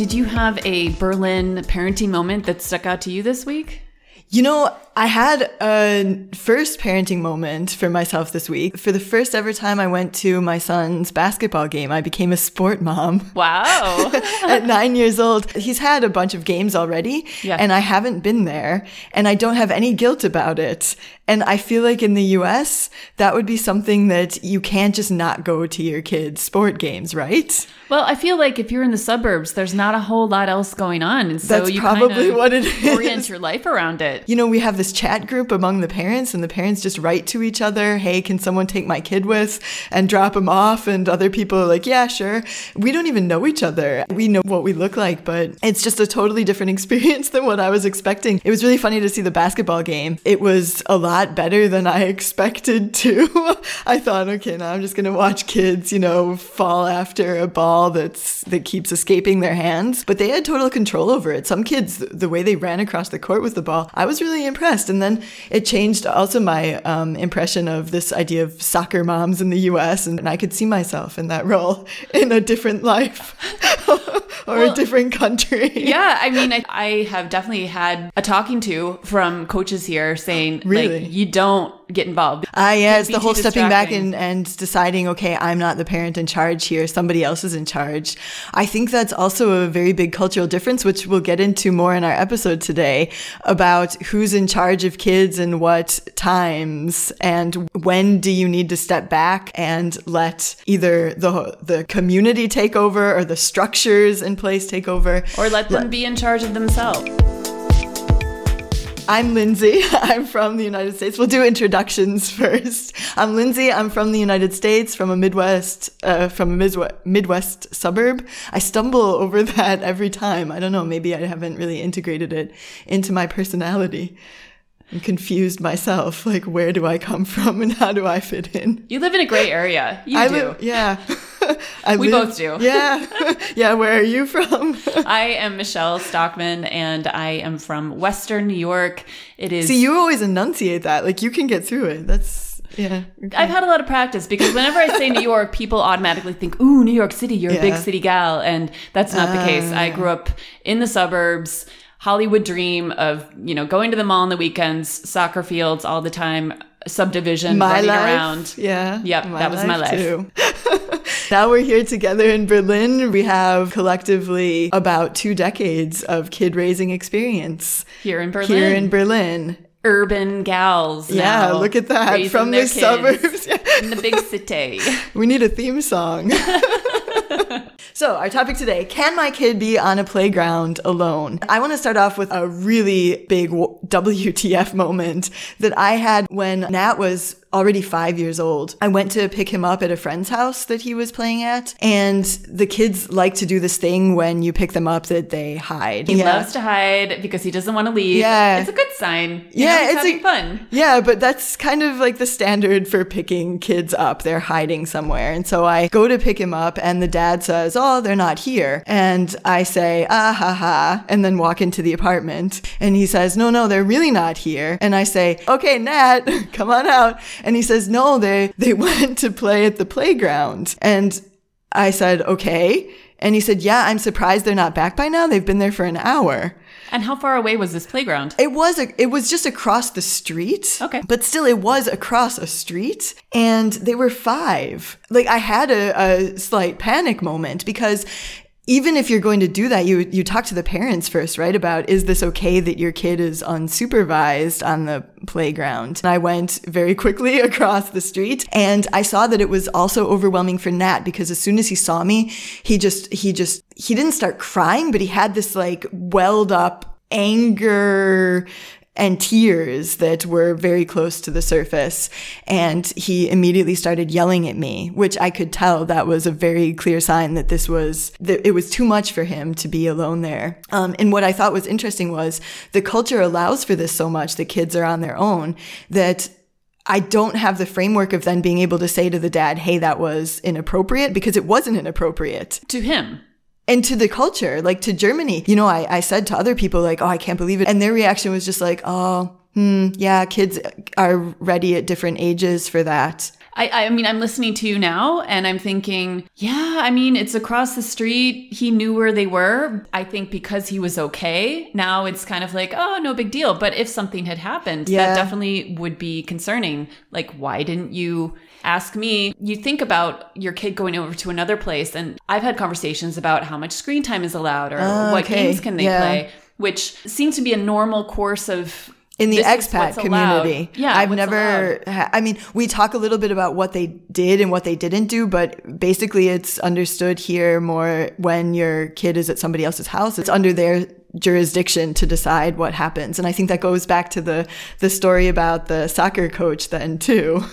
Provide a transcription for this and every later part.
Did you have a Berlin parenting moment that stuck out to you this week? You know, I had a first parenting moment for myself this week. For the first ever time I went to my son's basketball game, I became a sport mom. Wow. At nine years old, he's had a bunch of games already, Yeah. and I haven't been there, and I don't have any guilt about it. And I feel like in the US, that would be something that you can't just not go to your kids' sport games, right? well, I feel like if you're in the suburbs, there's not a whole lot else going on. And so That's you probably what it is. orient your life around it. You know, we have this chat group among the parents, and the parents just write to each other, Hey, can someone take my kid with and drop him off? And other people are like, Yeah, sure. We don't even know each other. We know what we look like, but it's just a totally different experience than what I was expecting. It was really funny to see the basketball game. It was a lot better than I expected to. I thought, okay, now I'm just going to watch kids, you know, fall after a ball that's, that keeps escaping their hands. But they had total control over it. Some kids, the way they ran across the court with the ball, I was really impressed. And then it changed also my um, impression of this idea of soccer moms in the US. And, I could see myself in that role in a different life or Well, a different country. Yeah, I mean, I, I have definitely had a talking to from coaches here saying, Really? like, you don't get involved. Ah, yeah, it's the whole stepping back and, and deciding, okay, I'm not the parent in charge here. Somebody else is in charge. I think that's also a very big cultural difference, which we'll get into more in our episode today about who's in charge of kids and what times and when do you need to step back and let either the, the community take over or the structures in place take over. Or let them be in charge of themselves. I'm Lindsay. I'm from the United States. We'll do introductions first. I'm Lindsay. I'm from the United States, from a Midwest, uh, from a Midwest, Midwest suburb. I stumble over that every time. I don't know. Maybe I haven't really integrated it into my personality. I'm confused myself. Like, where do I come from and how do I fit in? You live in a gray area. You I do. live, yeah. I We live- both do. Yeah. yeah. Where are you from? I am Michelle Stockman, and I am from Western New York. It is. See, you always enunciate that. Like, you can get through it. That's, yeah. I've had a lot of practice because whenever I say New York, people automatically think, "Ooh, New York City, you're a big city gal," and that's not the case. I uh. grew up in the suburbs. Hollywood dream of you know going to the mall on the weekends, soccer fields all the time, subdivision my running life. around. Yeah. Yep, that was my life. Too. now we're here together in Berlin. We have collectively about two decades of kid raising experience Here in Berlin, here in Berlin. urban gals. Yeah, look at that from their the kids suburbs. Yeah. in the big city. We need a theme song. so, our topic today can my kid be on a playground alone? I want to start off with a really big WTF moment that I had when Nat was already five years old. I went to pick him up at a friend's house that he was playing at, and the kids like to do this thing when you pick them up that they hide. He loves to hide because he doesn't want to leave. Yeah. it's a good sign. You Yeah, know, it's having a- fun. Yeah, but that's kind of like the standard for picking kids up. They're hiding somewhere. And so I go to pick him up, and the dad says, Oh, they're not here. And I say, Ah ha ha, and then walk into the apartment. And he says, No, no, they're really not here. And I say, Okay, Nat, come on out. And he says, No, they, they went to play at the playground. And I said, Okay. And he said, Yeah, I'm surprised they're not back by now. They've been there for an hour. And how far away was this playground? It was a, it was just across the street. Okay. But still it was across a street and they were 5. Like I had a, a slight panic moment because even if you're going to do that, you you talk to the parents first, right? About is this okay that your kid is unsupervised on the playground? And I went very quickly across the street and I saw that it was also overwhelming for Nat because as soon as he saw me, he just he just he didn't start crying, but he had this like welled up anger and tears that were very close to the surface. And he immediately started yelling at me, which I could tell that was a very clear sign that this was, that it was too much for him to be alone there. Um, and what I thought was interesting was the culture allows for this so much that kids are on their own that I don't have the framework of then being able to say to the dad, hey, that was inappropriate because it wasn't inappropriate To him. And to the culture, like to Germany. You know, I, I said to other people, like, oh, I can't believe it. And their reaction was just like, oh, hmm, yeah, kids are ready at different ages for that. I, I mean, I'm listening to you now and I'm thinking, yeah, I mean, it's across the street. He knew where they were. I think because he was okay, now it's kind of like, oh, no big deal. But if something had happened, Yeah. that definitely would be concerning. Like, why didn't you ask me? You think about your kid going over to another place, and I've had conversations about how much screen time is allowed or Ah, what okay. games can they Yeah. play, which seems to be a normal course of. In the expat what's allowed. community. Yeah, I've never, ha- I mean, we talk a little bit about what they did and what they didn't do, but basically it's understood here more when your kid is at somebody else's house. It's under their jurisdiction to decide what happens. And I think that goes back to the, the story about the soccer coach then too.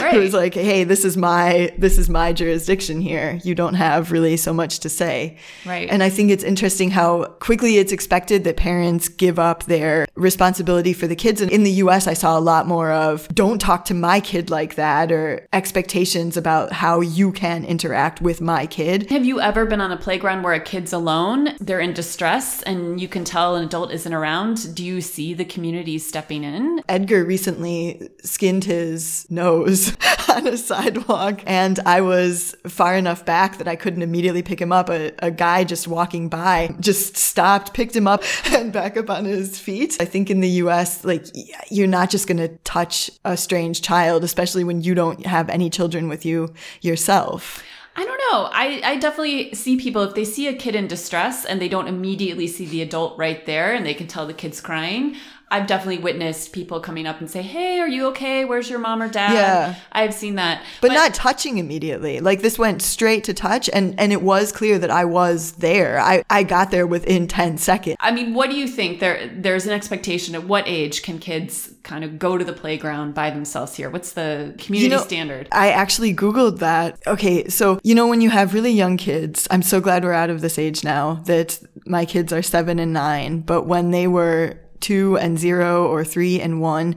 Right. Who was like, "Hey, this is my this is my jurisdiction here. You don't have really so much to say." Right. And I think it's interesting how quickly it's expected that parents give up their responsibility for the kids. And in the US, I saw a lot more of don't talk to my kid like that or expectations about how you can interact with my kid. Have you ever been on a playground where a kid's alone, they're in distress, and you can tell an adult isn't around? Do you see the community stepping in? Edgar recently skinned his nose on a sidewalk, and I was far enough back that I couldn't immediately pick him up. A, a guy just walking by just stopped, picked him up, and back up on his feet. I think in the US, like, you're not just going to touch a strange child, especially when you don't have any children with you yourself. I don't know. I, I definitely see people, if they see a kid in distress and they don't immediately see the adult right there and they can tell the kid's crying, I've definitely witnessed people coming up and say, Hey, are you okay? Where's your mom or dad? Yeah. I've seen that. But, not touching immediately. Like this went straight to touch and, and it was clear that I was there. I, I got there within 10 seconds. I mean, what do you think? There, there's an expectation. At what age can kids kind of go to the playground by themselves here? What's the community know, standard? I actually Googled that. Okay, so you know, when you have really young kids, I'm so glad we're out of this age now that my kids are seven and nine, but when they were two and zero or three and one,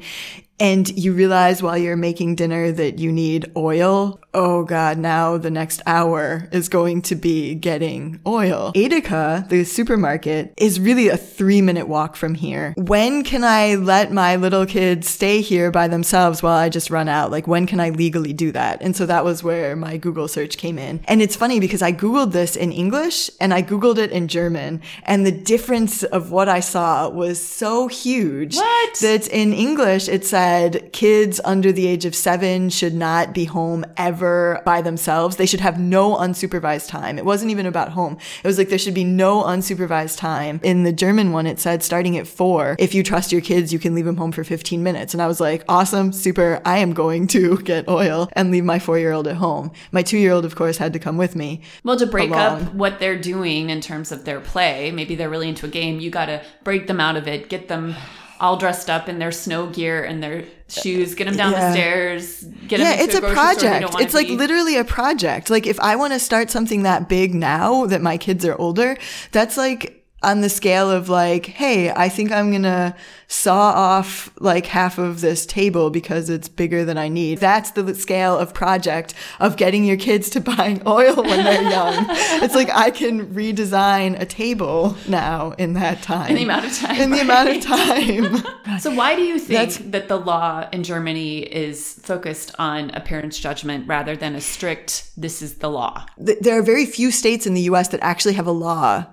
and you realize while you're making dinner that you need oil. Oh God, now the next hour is going to be getting oil. Edeka, the supermarket, is really a three minute walk from here. When can I let my little kids stay here by themselves while I just run out? Like, when can I legally do that? And so that was where my Google search came in. And it's funny because I Googled this in English and I Googled it in German. And the difference of what I saw was so huge What? that in English it said kids under the age of seven should not be home ever by themselves. They should have no unsupervised time. It wasn't even about home. It was like there should be no unsupervised time. In the German one, it said starting at four, if you trust your kids, you can leave them home for 15 minutes. And I was like, awesome, super. I am going to get oil and leave my four year old at home. My two year old, of course, had to come with me. Well, to break along. up what they're doing in terms of their play, maybe they're really into a game, you got to break them out of it, get them all dressed up in their snow gear and their shoes, get them down Yeah. the stairs, get them yeah, into it's a they project. It's like be. literally a project. Like if I want to start something that big now that my kids are older, that's like on the scale of like, hey, I think I'm going to saw off like half of this table because it's bigger than I need. That's the scale of project of getting your kids to buying oil when they're young. it's like I can redesign a table now in that time. in the amount of time. In the amount of time. So why do you think That's- that the law in Germany is focused on a parent's judgment rather than a strict this is the law? th- there are very few states in the US that actually have a law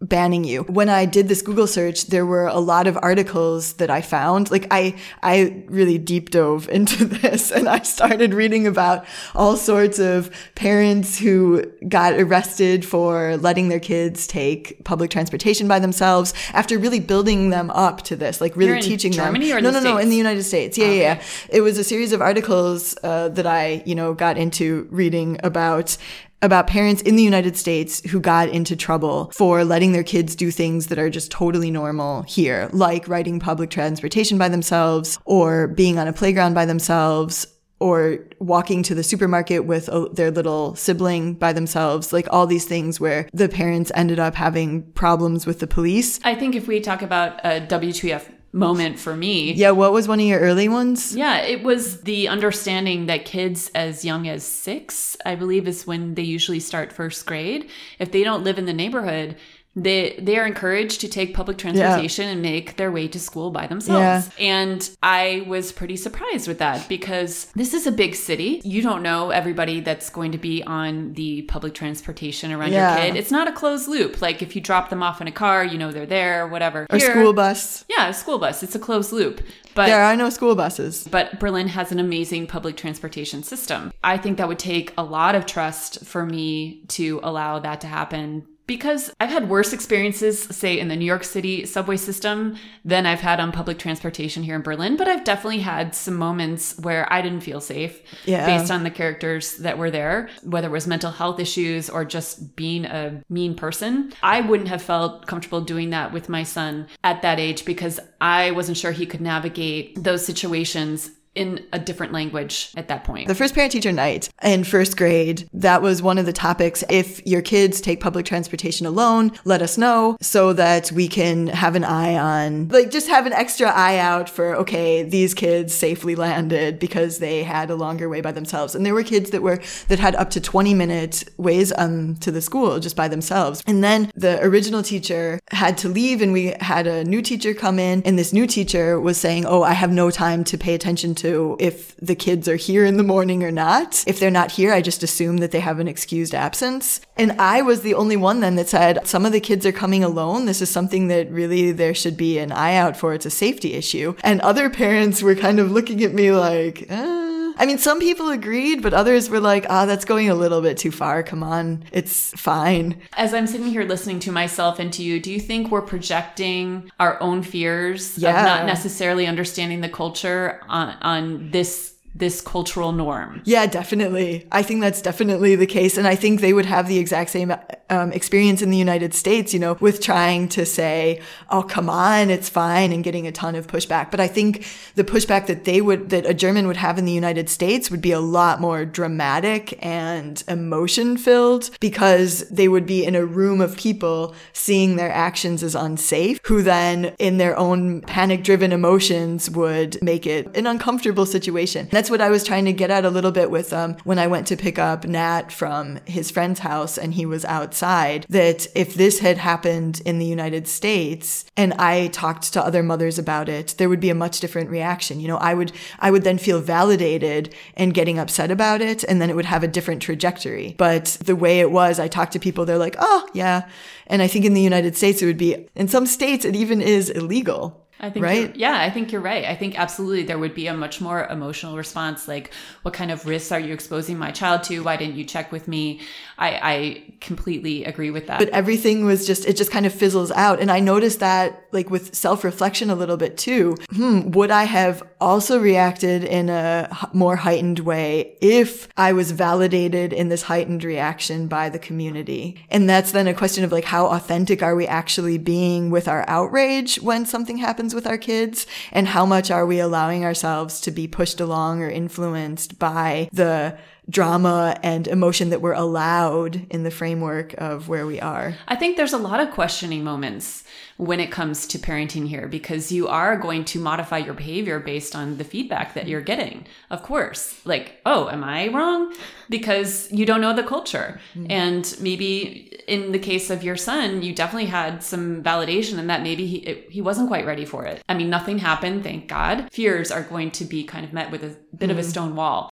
banning you. When I did this Google search, there were a lot of articles that I found. Like I, I really deep dove into this and I started reading about all sorts of parents who got arrested for letting their kids take public transportation by themselves after really building them up to this, like really teaching Germany them. or no, no, no, in the United States. Yeah, yeah, yeah. It was a series of articles uh, that I, you know, got into reading about about parents in the United States who got into trouble for letting their kids do things that are just totally normal here, like riding public transportation by themselves or being on a playground by themselves or walking to the supermarket with a, their little sibling by themselves, like all these things where the parents ended up having problems with the police. I think if we talk about a WTF moment for me, Yeah, what was one of your early ones? Yeah, it was the understanding that kids as young as six, I believe, is when they usually start first grade. If they don't live in the neighborhood, they they are encouraged to take public transportation and make their way to school by themselves. Yeah. And I was pretty surprised with that because this is a big city. You don't know everybody that's going to be on the public transportation around Yeah. your kid. It's not a closed loop. Like if you drop them off in a car, you know they're there, whatever. Or Here- school bus. Yeah, a school bus. It's a closed loop. But There are no school buses. but Berlin has an amazing public transportation system. I think that would take a lot of trust for me to allow that to happen because I've had worse experiences, say, in the New York City subway system than I've had on public transportation here in Berlin. But I've definitely had some moments where I didn't feel safe Yeah. based on the characters that were there, whether it was mental health issues or just being a mean person. I wouldn't have felt comfortable doing that with my son at that age because I wasn't sure he could navigate those situations in a different language at that point. The first parent teacher night in first grade, that was one of the topics. If your kids take public transportation alone, let us know so that we can have an eye on, like, just have an extra eye out for, okay, these kids safely landed because they had a longer way by themselves. And there were kids that were, that had up to 20 minute ways um, to the school just by themselves. And then the original teacher had to leave and we had a new teacher come in and this new teacher was saying, oh, I have no time to pay attention to if the kids are here in the morning or not. If they're not here, I just assume that they have an excused absence. And I was the only one then that said, some of the kids are coming alone. This is something that really there should be an eye out for. It's a safety issue. And other parents were kind of looking at me like, uh. I mean, some people agreed, but others were like, ah, that's going a little bit too far. Come on. It's fine. As I'm sitting here listening to myself and to you, do you think we're projecting our own fears Yeah. of not necessarily understanding the culture on, on this this cultural norm? Yeah, definitely. I think that's definitely the case. And I think they would have the exact same um, experience in the United States, you know, with trying to say, oh, come on, it's fine, and getting a ton of pushback. But I think the pushback that they would, that a German would have in the United States would be a lot more dramatic and emotion filled because they would be in a room of people seeing their actions as unsafe, who then, in their own panic driven emotions, would make it an uncomfortable situation. That's what I was trying to get at a little bit with um, when I went to pick up Nat from his friend's house and he was outside. That if this had happened in the United States and I talked to other mothers about it, there would be a much different reaction. You know, I would I would then feel validated and getting upset about it, and then it would have a different trajectory. But the way it was, I talked to people, they're like, oh yeah. And I think in the United States, it would be, in some states, it even is illegal. I think Right? yeah, I think you're right. I think absolutely there would be a much more emotional response like what kind of risks are you exposing my child to? Why didn't you check with me? I, I completely agree with that. but everything was just it just kind of fizzles out and i noticed that like with self-reflection a little bit too hmm would i have also reacted in a more heightened way if i was validated in this heightened reaction by the community and that's then a question of like how authentic are we actually being with our outrage when something happens with our kids? And how much are we allowing ourselves to be pushed along or influenced by the drama and emotion that we're allowed in the framework of where we are. I think there's a lot of questioning moments when it comes to parenting here because you are going to modify your behavior based on the feedback that you're getting. Of course. Like, oh, am I wrong? Because you don't know the culture. Mm-hmm. And maybe in the case of your son, you definitely had some validation and that maybe he it, he wasn't quite ready for it. I mean, nothing happened, thank God. Fears are going to be kind of met with a bit of a mm-hmm. stone wall.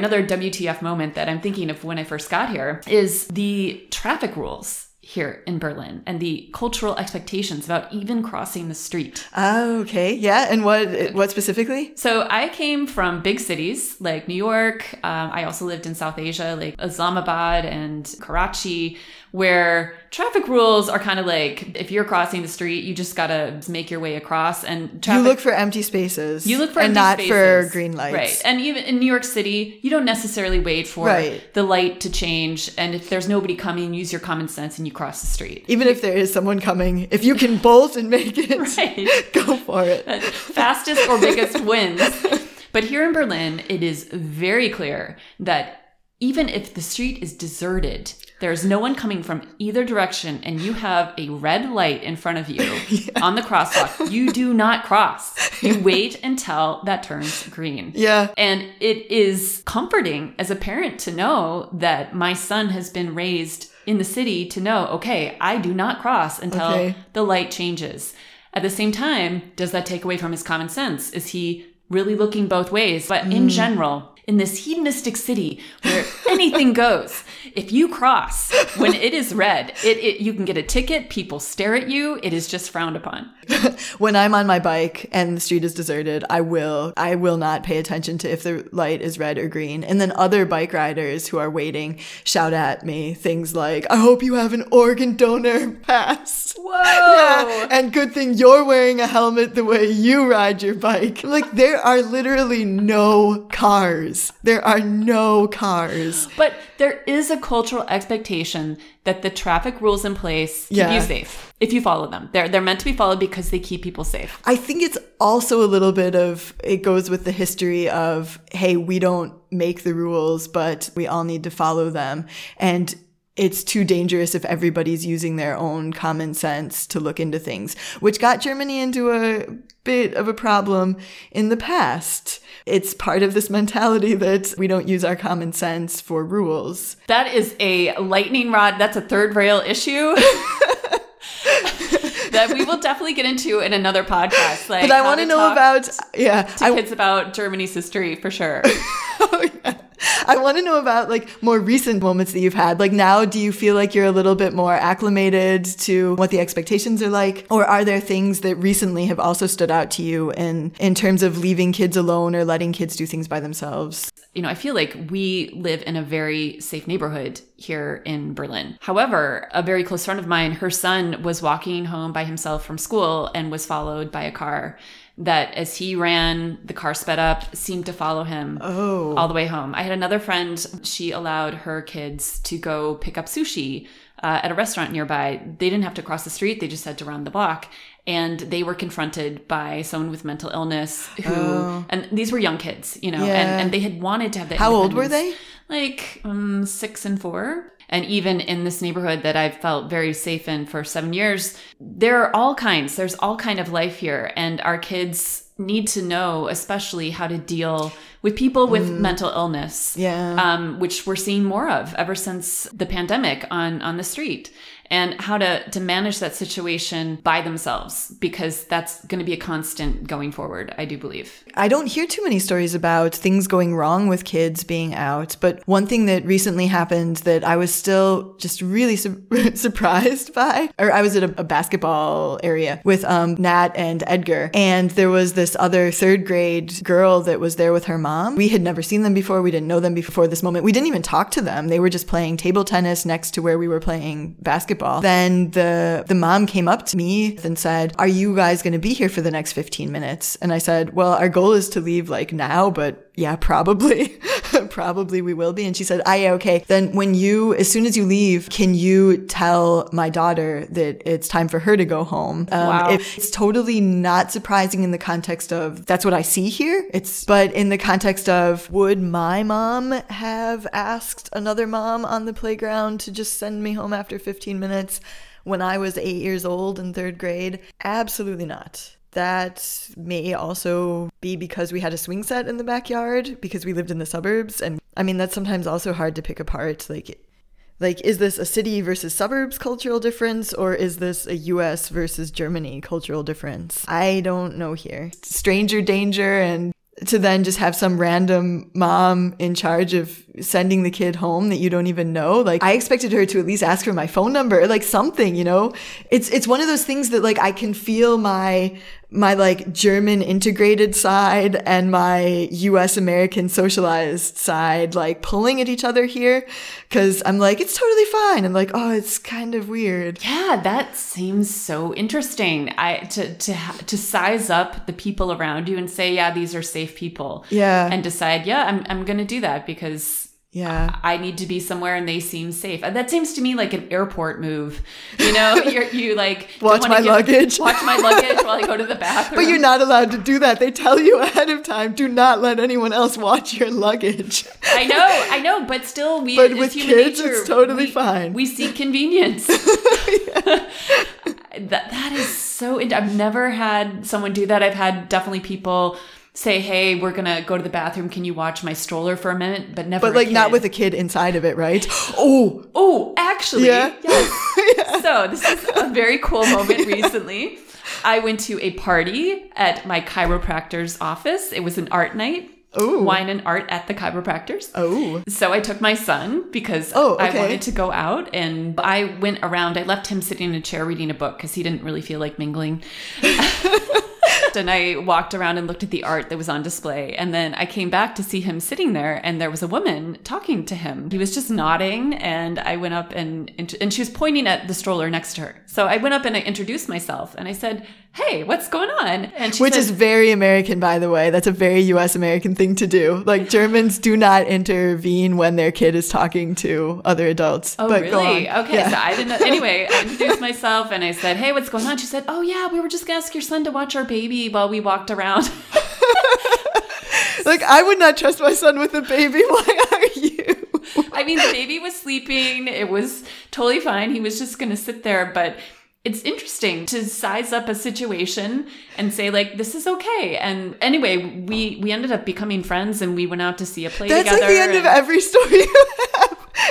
Another WTF moment that I'm thinking of when I first got here is the traffic rules here in Berlin and the cultural expectations about even crossing the street. Oh, okay. Yeah. And what what specifically? So I came from big cities like New York. Um, I also lived in South Asia, like Islamabad and Karachi, where traffic rules are kind of like if you're crossing the street, you just gotta make your way across. And traffic, you look for empty spaces. you look for and not for green lights. right? And even in New York City, you don't necessarily wait for Right. the light to change. And if there's nobody coming, use your common sense and you cross the street. Even if there is someone coming, if you can bolt and make it, Right. go for it. Uh, fastest or biggest wins. But here in Berlin, it is very clear that even if the street is deserted, there's no one coming from either direction, and you have a red light in front of you on the crosswalk, you do not cross. You wait until that turns green. Yeah. And it is comforting as a parent to know that my son has been raised in the city to know, okay, I do not cross until Okay. the light changes. At the same time, does that take away from his common sense? Is he really looking both ways? But in hmm. general, in this hedonistic city where anything goes, if you cross when it is red, it, it you can get a ticket. People stare at you. It is just frowned upon. when I'm on my bike and the street is deserted, I will I will not pay attention to if the light is red or green. And then other bike riders who are waiting shout at me things like, "I hope you have an organ donor pass." Whoa! Yeah, and good thing you're wearing a helmet the way you ride your bike. Like there are literally no cars. There are no cars. But there is a cultural expectation that the traffic rules in place keep Yeah. you safe if you follow them. They're they're meant to be followed because they keep people safe. I think it's also a little bit of it goes with the history of hey, we don't make the rules, but we all need to follow them. And it's too dangerous if everybody's using their own common sense to look into things, which got Germany into a bit of a problem in the past. It's part of this mentality that we don't use our common sense for rules. That is a lightning rod. That's a third rail issue. that we will definitely get into in another podcast. Like, But I want to know about yeah, to I, kids about Germany's history for sure. Oh, I want to know about like more recent moments that you've had. Like now, do you feel like you're a little bit more acclimated to what the expectations are like? Or are there things that recently have also stood out to you in, in terms of leaving kids alone or letting kids do things by themselves? you know, I feel like we live in a very safe neighborhood here in Berlin. However, a very close friend of mine, her son was walking home by himself from school and was followed by a car that as he ran, the car sped up, seemed to follow him Oh. all the way home. I had another friend, she allowed her kids to go pick up sushi uh, at a restaurant nearby. They didn't have to cross the street, they just had to round the block. And they were confronted by someone with mental illness who, and these were young kids, you know, Oh. Yeah. and, and they had wanted to have that. How old were they? Like um, six and four. And even in this neighborhood that I've felt very safe in for seven years, there are all kinds. There's all kind of life here, and our kids need to know, especially how to deal with people with mental illness. Mm. Yeah. um, which we're seeing more of ever since the pandemic on on the street, and how to to manage that situation by themselves because that's going to be a constant going forward. I do believe. I don't hear too many stories about things going wrong with kids being out, but one thing that recently happened that I was still just really su- surprised by, or I was at a, a basketball area with um, Nat and Edgar, and there was this other third grade girl that was there with her mom. We had never seen them before. We didn't know them before this moment. We didn't even talk to them. They were just playing table tennis next to where we were playing basketball. Then the the mom came up to me and said, "Are you guys going to be here for the next 15 minutes?" And I said, "Well, our goal is to leave like now, but yeah, probably. probably we will be." And she said, "Ah, yeah, okay. Then when you as soon as you leave, can you tell my daughter that it's time for her to go home?" Um, Wow. it- it's totally not surprising in the context of that's what I see here. It's but in the context of would my mom have asked another mom on the playground to just send me home after 15 minutes when I was 8 years old in 3rd grade? Absolutely not. That may also be because we had a swing set in the backyard because we lived in the suburbs and I mean that's sometimes also hard to pick apart like like, is this a city versus suburbs cultural difference, or is this a US versus Germany cultural difference? I don't know here. Stranger danger, and to then just have some random mom in charge of sending the kid home that you don't even know. Like, I expected her to at least ask for my phone number, like something, you know? It's, it's one of those things that, like, I can feel my, my like German integrated side and my US American socialized side like pulling at each other here cuz I'm like it's totally fine and like oh it's kind of weird. Yeah, that seems so interesting. I to to to size up the people around you and say, yeah, these are safe people. Yeah. and decide, yeah, I'm I'm gonna do that because Yeah. I need to be somewhere and they seem safe. And that seems to me like an airport move. You know, you're, you like Watch my luggage. Watch my luggage while I go to the bathroom. But you're not allowed to do that. They tell you ahead of time, do not let anyone else watch your luggage. I know, I know, but still, we. But with human kids, nature. it's totally We- fine. We seek convenience. that that is so. I've never had someone do that. I've had definitely people say, "Hey, we're gonna go to the bathroom. Can you watch my stroller for a minute?" But never. But like not with a kid inside of it, right? Oh, Oh, actually, Yeah. yes. So this is a very cool moment recently. I went to a party at my chiropractor's office. It was an art night. Ooh. Wine and art at the chiropractor's. oh. So I took my son because Oh, I wanted to go out and I went around. I left him sitting in a chair reading a book because he didn't really feel like mingling. and I walked around and looked at the art that was on display. And then I came back to see him sitting there and there was a woman talking to him. He was just nodding and I went up and and she was pointing at the stroller next to her. So I went up and I introduced myself and I said, "Hey, what's going on?" And she Which said, is very American, by the way. That's a very US American thing to do. Like Germans do not intervene when their kid is talking to other adults. Oh, but really? Okay, Yeah. so I didn't know. Anyway, I introduced myself and I said, Hey, what's going on? She said, Oh, yeah, we were just going to ask your son to watch our baby while we walked around. Like I would not trust my son with a baby. Why are you? I mean, the baby was sleeping. It was totally fine. He was just going to sit there. But it's interesting to size up a situation and say, like, this is okay. And anyway, we, we ended up becoming friends and we went out to see a play That's together. like the end of every story.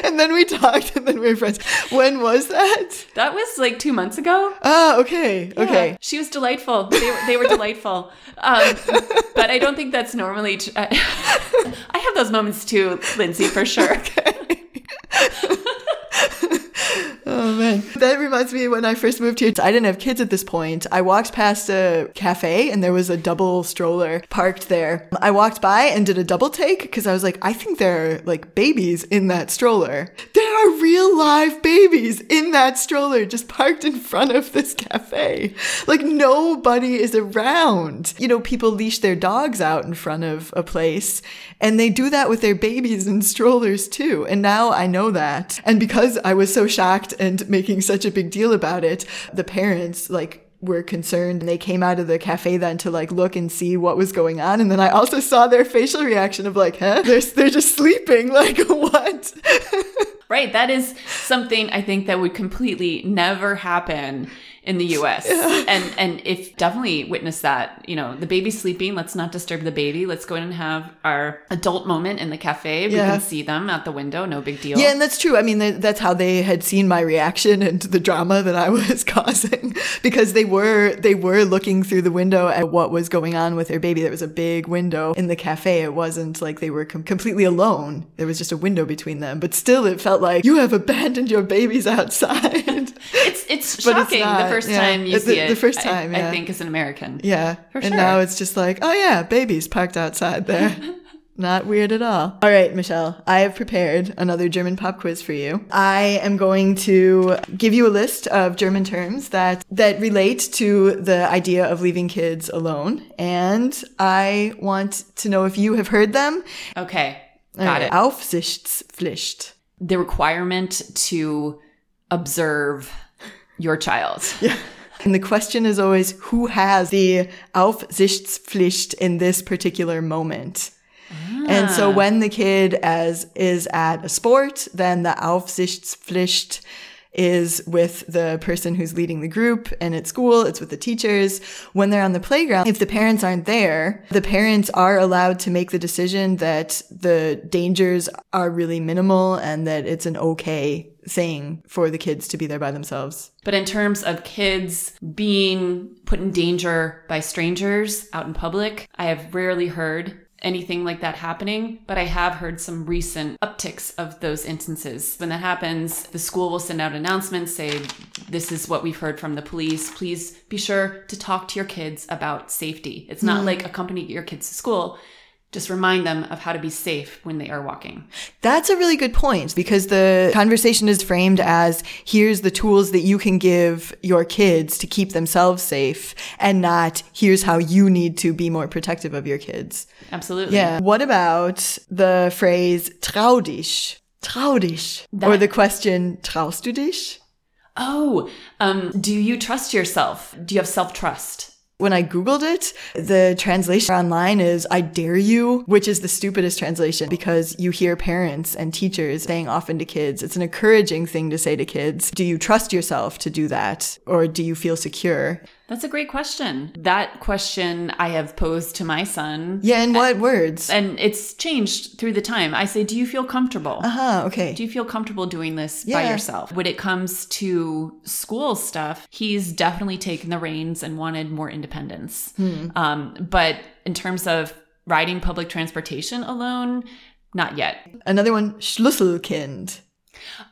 And then we talked and then we were friends. When was that? that was like two months ago. Oh, okay. Okay. Yeah, she was delightful. They were, they were delightful. Um, but I don't think that's normally. Tr- I, I have those moments too, Lindsay, for sure. Oh man. That reminds me when I first moved here, I didn't have kids at this point. I walked past a cafe and there was a double stroller parked there. I walked by and did a double take because I was like, I think there are like babies in that stroller. There are real live babies in that stroller just parked in front of this cafe. Like nobody is around. You know, people leash their dogs out in front of a place and they do that with their babies in strollers too. And now I know that. And because I was so shocked and making such a big deal about it, the parents like were concerned and they came out of the cafe then to like look and see what was going on and then I also saw their facial reaction of like, "Huh? They're they're just sleeping. Like what?" Right. That is something I think that would completely never happen in the US. And and if definitely witness that, you know, the baby's sleeping, let's not disturb the baby. Let's go in and have our adult moment in the cafe. We Yeah. can see them out the window, no big deal. Yeah, and that's true. I mean, th- that's how they had seen my reaction and the drama that I was causing because they were they were looking through the window at what was going on with their baby. There was a big window in the cafe. It wasn't like they were com- completely alone. There was just a window between them, but still, it felt like you have abandoned your babies outside. It's it's it's shocking not, the first yeah. time you The- see the first time, I, yeah. think as an American. yeah, For and sure. now it's just like, oh yeah, babies parked outside there. Not weird at all. All right, Michelle, I have prepared another German pop quiz for you. I am going to give you a list of German terms that that relate to the idea of leaving kids alone, and I want to know if you have heard them. Okay. Got right, it. Aufsichtspflicht. The requirement to observe your child. Yeah. And the question is always who has the Aufsichtspflicht in this particular moment? Ah. And so when the kid as is at a sport, then the Aufsichtspflicht is with the person who's leading the group and at school it's with the teachers. When they're on the playground if the parents aren't there the parents are allowed to make the decision that the dangers are really minimal and that it's an okay thing for the kids to be there by themselves. But in terms of kids being put in danger by strangers out in public, I have rarely heard anything like that happening, but I have heard some recent upticks of those instances. When that happens, the school will send out announcements say, This is what we've heard from the police. Please be sure to talk to your kids about safety. It's not hmm. like accompany your kids to school. Just remind them of how to be safe when they are walking. That's a really good point because the conversation is framed as here's the tools that you can give your kids to keep themselves safe and not here's how you need to be more protective of your kids. Absolutely. Yeah. What about the phrase trau dich? Trau dich. or the question traust du dich? Oh, um, do you trust yourself? Do you have self trust? When I Googled it, the translation online is I dare you, which is the stupidest translation because you hear parents and teachers saying often to kids, it's an encouraging thing to say to kids. Do you trust yourself to do that? Or do you feel secure? That's a great question. That question I have posed to my son. Yeah, in what words? And it's changed through the time. I say, Do you feel comfortable? Uh huh, okay. Do you feel comfortable doing this by yourself? When it comes to school stuff, he's definitely taken the reins and wanted more independence. Hmm. Um, but in terms of riding public transportation alone, not yet. Another one, Schlüsselkind.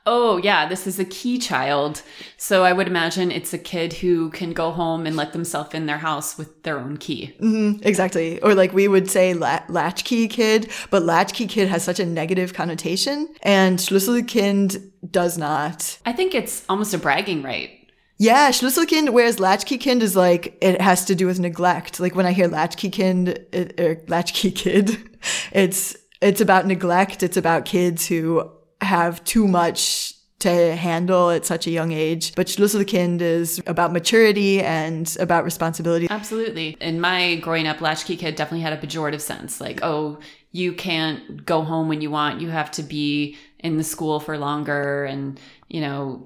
Oh, yeah, this is a key child. So I would imagine it's a kid who can go home and let themselves in their house with their own key. Mm, exactly. Or like we would say la- latchkey kid, but latchkey kid has such a negative connotation, and Schlüsselkind does not. I think it's almost a bragging right. Yeah, Schlüsselkind, whereas Latchkey-kind is like, it has to do with neglect. Like when I hear Latchkey-kind, it, or Latchkey kid, it's, it's about neglect. It's about kids who have too much to handle at such a young age. But Schlüsselkind is about maturity and about responsibility. Absolutely. In my growing up, latchkey kid definitely had a pejorative sense. Like, oh, you can't go home when you want. You have to be in the school for longer. And, you know,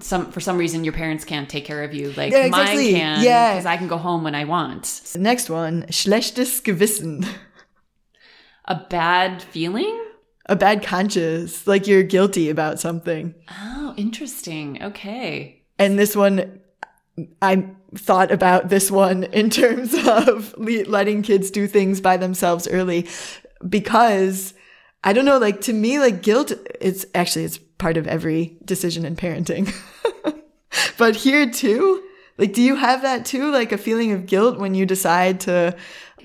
some for some reason your parents can't take care of you. Like Yeah, exactly. mine can Yeah. because I can go home when I want. Next one, schlechtes Gewissen. A bad feeling? A bad conscience, like you're guilty about something. Oh, interesting. Okay. And this one, I thought about this one in terms of letting kids do things by themselves early because I don't know, like to me, like guilt, it's actually, it's part of every decision in parenting. but here too, like, do you have that too? Like a feeling of guilt when you decide to,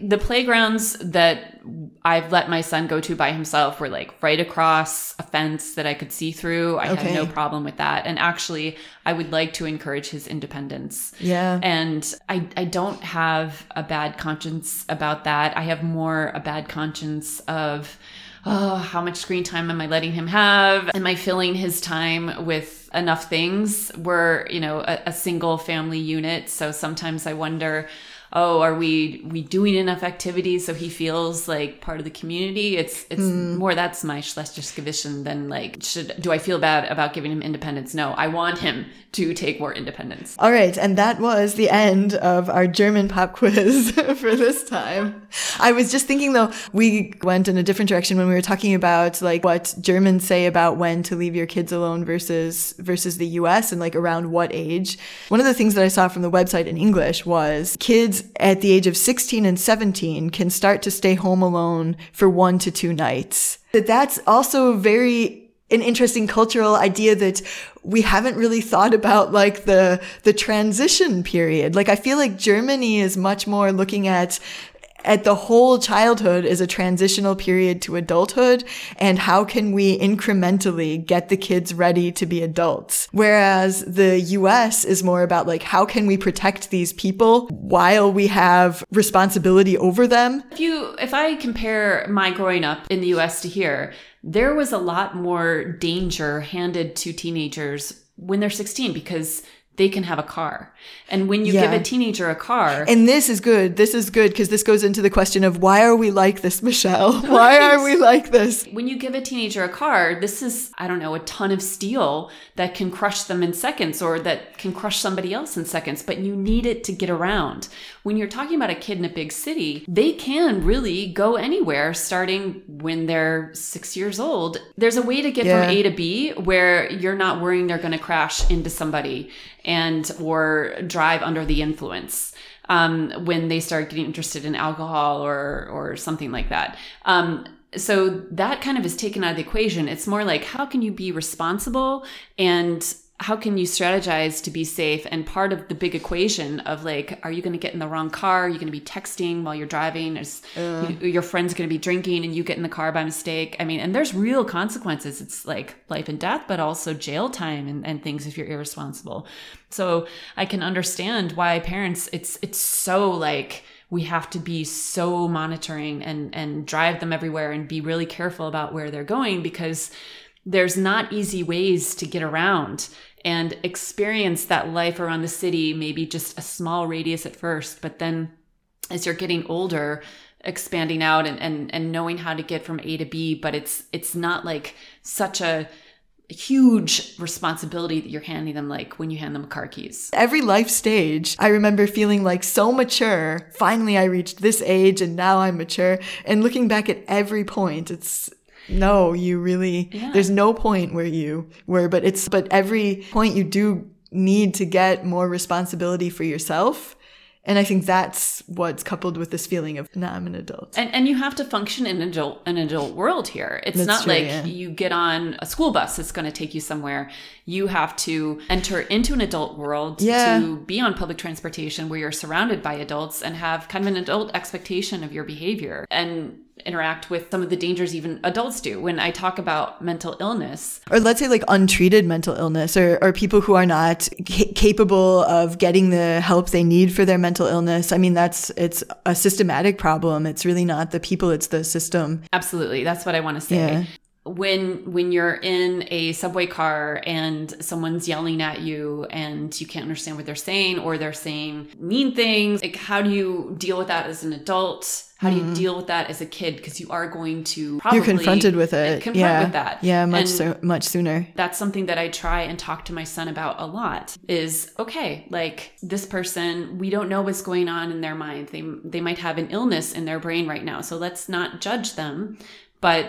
The playgrounds that I've let my son go to by himself were like right across a fence that I could see through. I Okay. had no problem with that. And actually, I would like to encourage his independence. yeah. And I, I don't have a bad conscience about that. I have more a bad conscience of, oh, how much screen time am I letting him have? Am I filling his time with enough things? We're, you know, a, a single family unit. So sometimes I wonder, oh, are we we doing enough activities so he feels like part of the community? It's it's hmm. more that's my Schlechtergewissen than like should do I feel bad about giving him independence? No, I want him to take more independence. All right, and that was the end of our German pop quiz for this time. I was just thinking though, we went in a different direction when we were talking about like what Germans say about when to leave your kids alone versus versus the US and like around what age. One of the things that I saw from the website in English was kids at the age of 16 and 17 can start to stay home alone for 1 to 2 nights. That that's also very an interesting cultural idea that we haven't really thought about like the the transition period like i feel like germany is much more looking at at the whole childhood is a transitional period to adulthood and how can we incrementally get the kids ready to be adults? Whereas the US is more about like how can we protect these people while we have responsibility over them? If you if I compare my growing up in the US to here, there was a lot more danger handed to teenagers when they're 16 because they can have a car. And when you give a teenager a car, And this is good. This is good because this goes into the question of why are we like this, Michelle? Why are we like this? when you give a teenager a car, this is, I don't know, a ton of steel that can crush them in seconds or that can crush somebody else in seconds, but you need it to get around. When you're talking about a kid in a big city, they can really go anywhere starting when they're six years old. There's a way to get Yeah. from A to B where you're not worrying they're going to crash into somebody and or drive under the influence um, when they start getting interested in alcohol or or something like that. Um, so that kind of is taken out of the equation. It's more like how can you be responsible and how can you strategize to be safe? And part of the big equation of like, are you going to get in the wrong car? Are you going to be texting while you're driving? Is you- your friend's going to be drinking and you get in the car by mistake? I mean, and there's real consequences. It's like life and death, but also jail time and, and things if you're irresponsible. So I can understand why parents, it's it's so like we have to be so monitoring and and drive them everywhere and be really careful about where they're going because there's not easy ways to get around and experience that life around the city maybe just a small radius at first but then as you're getting older expanding out and, and and knowing how to get from a to b but it's it's not like such a huge responsibility that you're handing them like when you hand them car keys. Every life stage i remember feeling like so mature. Finally i reached this age and now i'm mature. And looking back at every point it's no you really Yeah. there's no point where you were but it's but every point you do need to get more responsibility for yourself and i think that's what's coupled with this feeling of now i'm an adult And and you have to function in an adult an adult world here. It's That's not true, like yeah. you get on a school bus that's going to take you somewhere. You have to enter into an adult world Yeah. to be on public transportation where you're surrounded by adults and have kind of an adult expectation of your behavior and interact with some of the dangers even adults do. When I talk about mental illness, or let's say like untreated mental illness or, or people who are not ca- capable of getting the help they need for their mental illness i mean that's it's a systematic problem it's really not the people it's the system Absolutely. That's what I want to say. Yeah. When when you're in a subway car and someone's yelling at you and you can't understand what they're saying or they're saying mean things, like how do you deal with that as an adult? How do you deal with that as a kid? Because you are going to probably Mm-hmm. you're confronted with it confront yeah with that. yeah much And so much sooner that's something that I try and talk to my son about a lot is okay, like this person, we don't know what's going on in their mind. They they might have an illness in their brain right now. So let's not judge them, but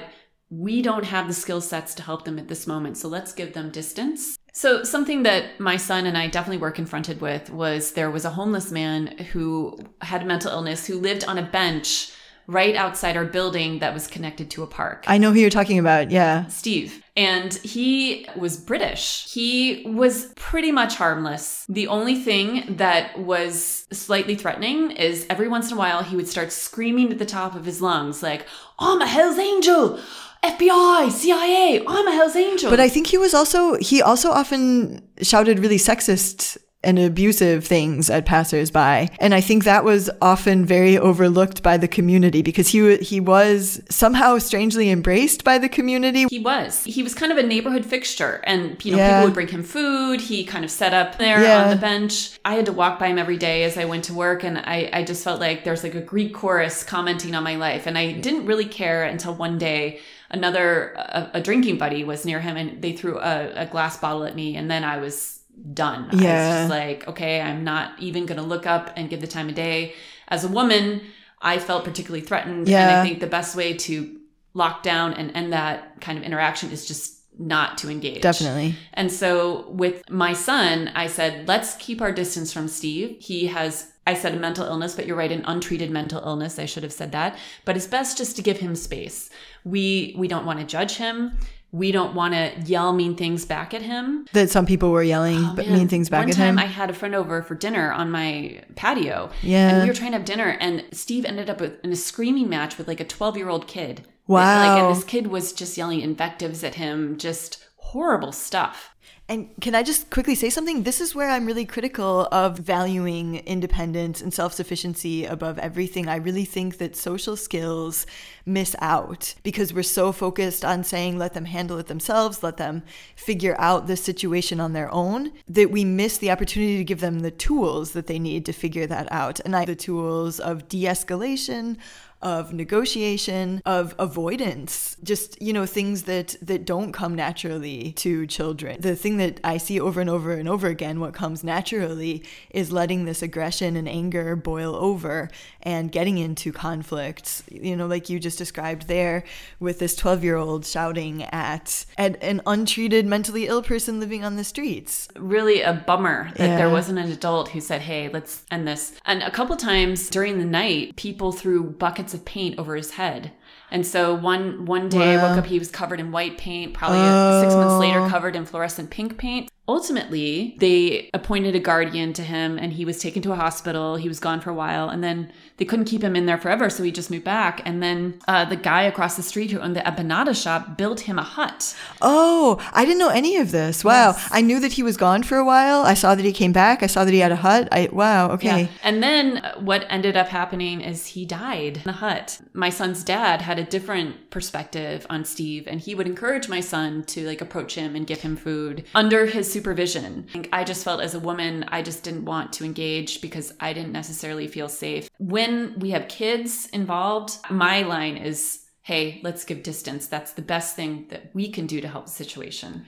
we don't have the skill sets to help them at this moment. So let's give them distance. So something that my son and I definitely were confronted with was there was a homeless man who had mental illness who lived on a bench right outside our building that was connected to a park. i know who you're talking about yeah Steve. And he was British. He was pretty much harmless. The only thing that was slightly threatening is every once in a while he would start screaming at the top of his lungs, like, I'm a Hell's Angel! FBI, CIA, I'm a Hell's Angel. but i think he was also he also often shouted really sexist and abusive things at passersby and i think that was often very overlooked by the community because he he was somehow strangely embraced by the community He was. He was kind of a neighborhood fixture, and you know, Yeah. people would bring him food. He kind of set up there Yeah. on the bench. I had to walk by him every day as I went to work, and I, I just felt like there's like a Greek chorus commenting on my life, and I didn't really care until one day another a, a drinking buddy was near him, and they threw a, a glass bottle at me, and then I was done. Yeah. just like, okay, I'm not even gonna look up and give the time of day. As a woman, I felt particularly threatened, and I think the best way to lock down and end that kind of interaction is just not to engage. definitely And so with my son, I said, let's keep our distance from Steve. He has, I said a mental illness, but you're right, an untreated mental illness. I should have said that. But it's best just to give him space. We we don't want to judge him. We don't want to yell mean things back at him. that some people were yelling but Oh, mean things back One at time him I had a friend over for dinner on my patio. Yeah. And we were trying to have dinner and Steve ended up with, in a screaming match with like a 12 year old kid. Wow. Like, and this kid was just yelling invectives at him, just horrible stuff. And can I just quickly say something? This is where I'm really critical of valuing independence and self sufficiency above everything. I really think that social skills miss out because we're so focused on saying let them handle it themselves, let them figure out the situation on their own, that we miss the opportunity to give them the tools that they need to figure that out. And I the tools of de escalation, of negotiation of avoidance just you know things that that don't come naturally to children. The thing that i see over and over and over again what comes naturally is letting this aggression and anger boil over and getting into conflicts. You know like you just described there with this 12 year old shouting at, at an untreated mentally ill person living on the streets. Really a bummer that there wasn't an adult who said, hey, let's end this. And a couple times during the night, people threw buckets of paint over his head. And so one one day I woke up, he was covered in white paint, probably six months Oh. later covered in fluorescent pink paint. Ultimately, they appointed a guardian to him and he was taken to a hospital. He was gone for a while and then they couldn't keep him in there forever. So he just moved back. And then uh, the guy across the street who owned the empanada shop built him a hut. Oh, I didn't know any of this. Wow. I knew that he was gone for a while. I saw that he came back. I saw that he had a hut. I wow, okay. Yeah. And then uh, what ended up happening is he died in the hut. My son's dad had a different perspective on Steve and he would encourage my son to like approach him and give him food under his supervision. I just felt as a woman, I just didn't want to engage because I didn't necessarily feel safe. When we have kids involved, my line is hey, let's give distance. That's the best thing that we can do to help the situation.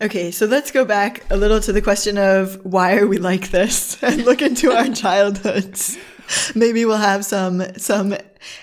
Okay, so let's go back a little to the question of why are we like this and look into our childhoods. Maybe we'll have some some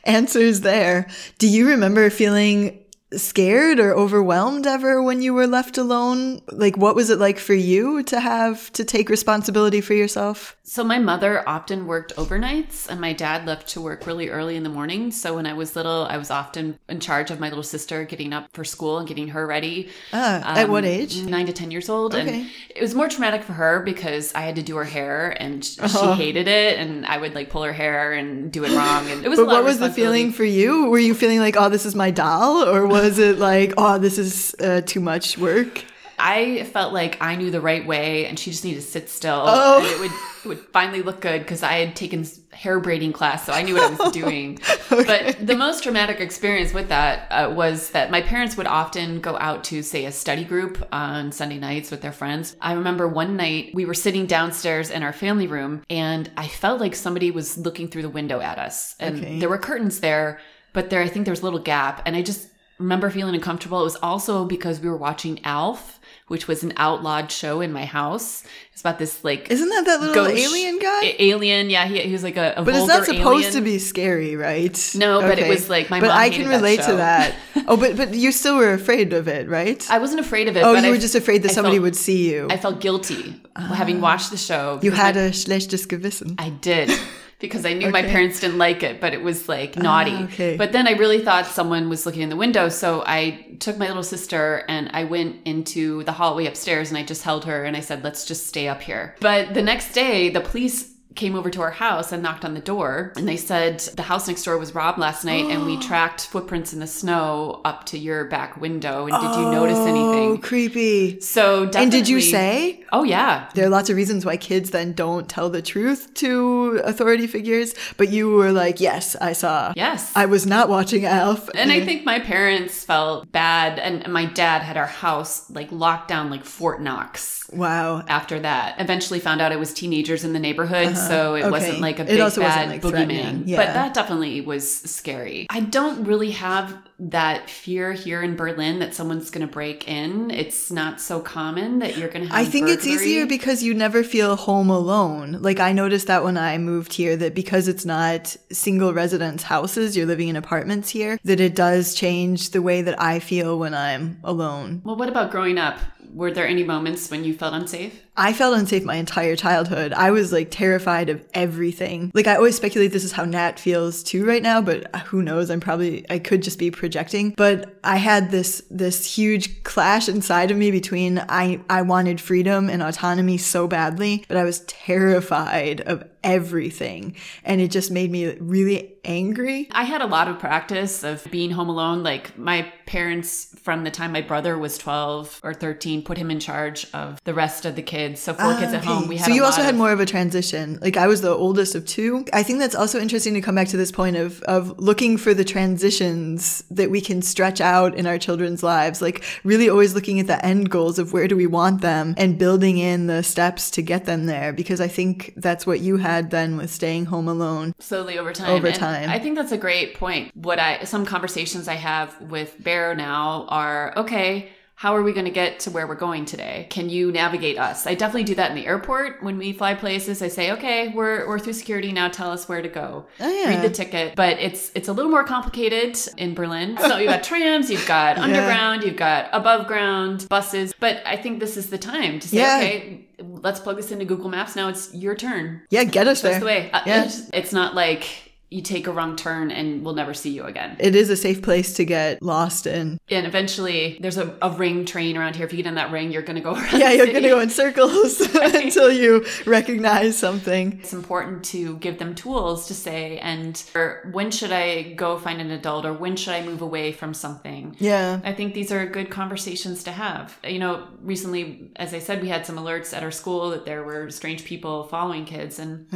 answers there. Do you remember feeling scared or overwhelmed ever when you were left alone? Like, what was it like for you to have to take responsibility for yourself? So, my mother often worked overnights, and my dad left to work really early in the morning. So, when I was little, I was often in charge of my little sister getting up for school and getting her ready. Ah, at what age? Nine to 10 years old. Okay. And it was more traumatic for her because I had to do her hair and she hated it. And I would like pull her hair and do it wrong. And it was a But what was the feeling for you? Were you feeling like, oh, this is my doll? Or was it like, oh, this is uh, too much work? I felt like I knew the right way, and she just needed to sit still. Oh. And it would it would finally look good because I had taken hair braiding class, so I knew what I was doing. But the most traumatic experience with that uh, was that my parents would often go out to, say, a study group on Sunday nights with their friends. I remember one night we were sitting downstairs in our family room, and I felt like somebody was looking through the window at us, and Okay. there were curtains there, but there I think there was a little gap, and I just remember feeling uncomfortable. It was also because we were watching Alf, which was an outlawed show in my house. It's about this like Isn't that that little alien guy? alien, yeah, he, he was like a, a but it's not supposed alien. to be scary, right? No, but it was like my But I can that relate to that. Oh, but but you still were afraid of it, right? I wasn't afraid of it. oh, but you I- were just afraid that I somebody felt- would see you. I felt guilty having ah. watched the show. you had a schlechtes Gewissen. I did because I knew my parents didn't like it, but it was like naughty. Ah, okay. But then I really thought someone was looking in the window, so I took my little sister and I went into the hallway upstairs and I just held her and I said, "Let's just stay up here." But the next day, the police came over to our house and knocked on the door and they said the house next door was robbed last night and we tracked footprints in the snow up to your back window and did you notice anything? Oh, anything creepy. so definitely, And did you say? oh yeah There are lots of reasons why kids then don't tell the truth to authority figures, but you were like, yes, I saw. yes I was not watching Alf. And I think my parents felt bad, and my dad had our house like locked down like Fort Knox. wow. After that, eventually found out it was teenagers in the neighborhood, uh-huh. So it. Okay. wasn't like a big bad like, boogeyman. Yeah. But that definitely was scary. I don't really have that fear here in Berlin that someone's going to break in. It's not so common that you're going to have. I think it's easier because you never feel home alone. Like I noticed that when I moved here that because it's not single residence houses, you're living in apartments here, that it does change the way that I feel when I'm alone. Well, what about growing up? Were there any moments when you felt unsafe? I felt unsafe my entire childhood. I was like terrified of everything. Like I always speculate this is how Nat feels too right now, but who knows? I'm probably I could just be projecting. But I had this this huge clash inside of me between I I wanted freedom and autonomy so badly, but I was terrified of everything. And it just made me really angry. I had a lot of practice of being home alone. Like my parents, from the time my brother was 12 or 13, put him in charge of the rest of the kids. So four kids at home. We had so you also had of- more of a transition. Like I was the oldest of two. I think that's also interesting to come back to this point of of looking for the transitions that we can stretch out in our children's lives. Like really always looking at the end goals of where do we want them and building in the steps to get them there. Because I think that's what you had then with staying home alone. slowly over time. Over And time. I think that's a great point. What I some conversations I have with Barrow now are okay. How are we going to get to where we're going today? Can you navigate us? I definitely do that in the airport when we fly places. I say, okay, we're, we're through security now. Tell us where to go. Oh, yeah. Read the ticket. But it's it's a little more complicated in Berlin. So you've got trams, you've got underground, you've got above ground buses. But I think this is the time to say, Yeah. okay, let's plug this into Google Maps. Now it's your turn. Yeah, get us That's there. the way. Uh, Yeah. it's, it's not like you take a wrong turn and we'll never see you again. It is a safe place to get lost in. And eventually, there's a, a ring train around here. If you get in that ring, you're going to go around. Yeah, you're going to go in circles until you recognize something. It's important to give them tools to say, and when should I go find an adult, or when should I move away from something? Yeah. I think these are good conversations to have. You know, recently, as I said, we had some alerts at our school that there were strange people following kids, and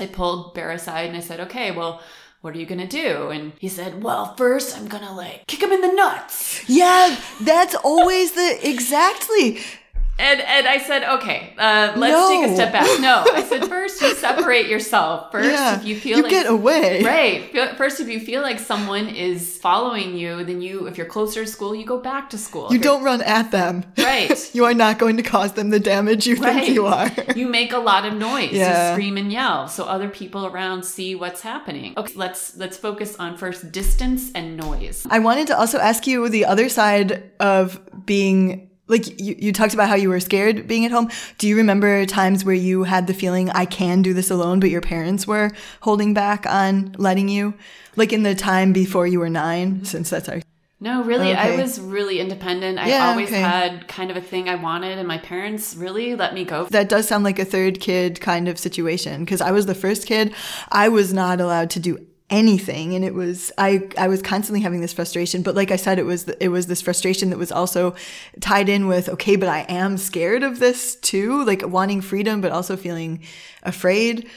I pulled Bear aside and I said, "Okay, well." What are you gonna do? And he said, Well, first I'm gonna like kick him in the nuts. Yeah, that's always the exactly. And and I said, okay, uh, let's No. take a step back. No, I said first you separate yourself. First, yeah. if you feel you like get away. right, first if you feel like someone is following you, then you, if you're closer to school, you go back to school. You If don't run at them. Right. you are not going to cause them the damage you Right. think you are. You make a lot of noise. Yeah. You scream and yell, so other people around see what's happening. Okay, let's let's focus on first distance and noise. I wanted to also ask you the other side of being like you, you talked about how you were scared being at home. Do you remember times where you had the feeling I can do this alone, but your parents were holding back on letting you? Like in the time before you were nine, mm-hmm. since that's our No, really, I was really independent. I Yeah, always okay. had kind of a thing I wanted, and my parents really let me go. that does sound like a third kid kind of situation because I was the first kid. I was not allowed to do anything and it was I I was constantly having this frustration but like I said it was it was this frustration that was also tied in with okay but I am scared of this too like wanting freedom but also feeling afraid.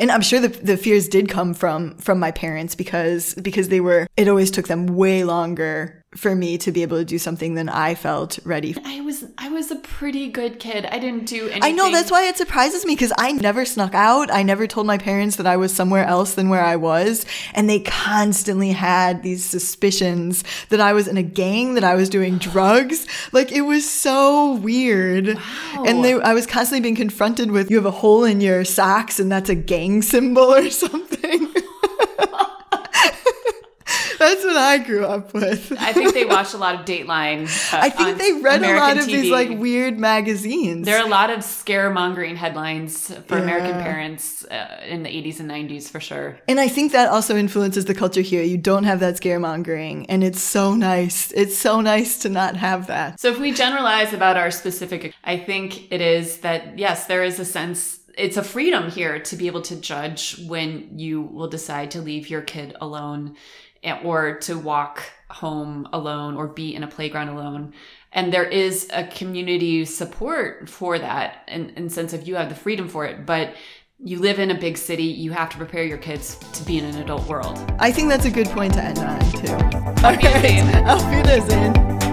And I'm sure the, the fears did come from from my parents because because they were it always took them way longer for me to be able to do something than I felt ready I was I was a pretty good kid. I didn't do anything. I know that's why it surprises me because I never snuck out. I never told my parents that I was somewhere else than where I was. And they constantly had these suspicions that I was in a gang, that I was doing drugs. Like it was so weird. And they, I was constantly being confronted with you have a hole in your socks and that's a gang symbol or something. That's what I grew up with. I think they watched a lot of Dateline. uh, I think they read a lot American of these like weird magazines. There are a lot of scaremongering headlines for American parents uh, in the 80s and 90s for sure. And I think that also influences the culture here. You don't have that scaremongering, and it's so nice. It's so nice to not have that. So if we generalize about our specific, I think it is that yes, there is a sense it's a freedom here to be able to judge when you will decide to leave your kid alone or to walk home alone or be in a playground alone. And there is a community support for that in, in sense of you have the freedom for it, but you live in a big city, you have to prepare your kids to be in an adult world. I think that's a good point to end on, too. Auf Wiedersehen. Auf Wiedersehen.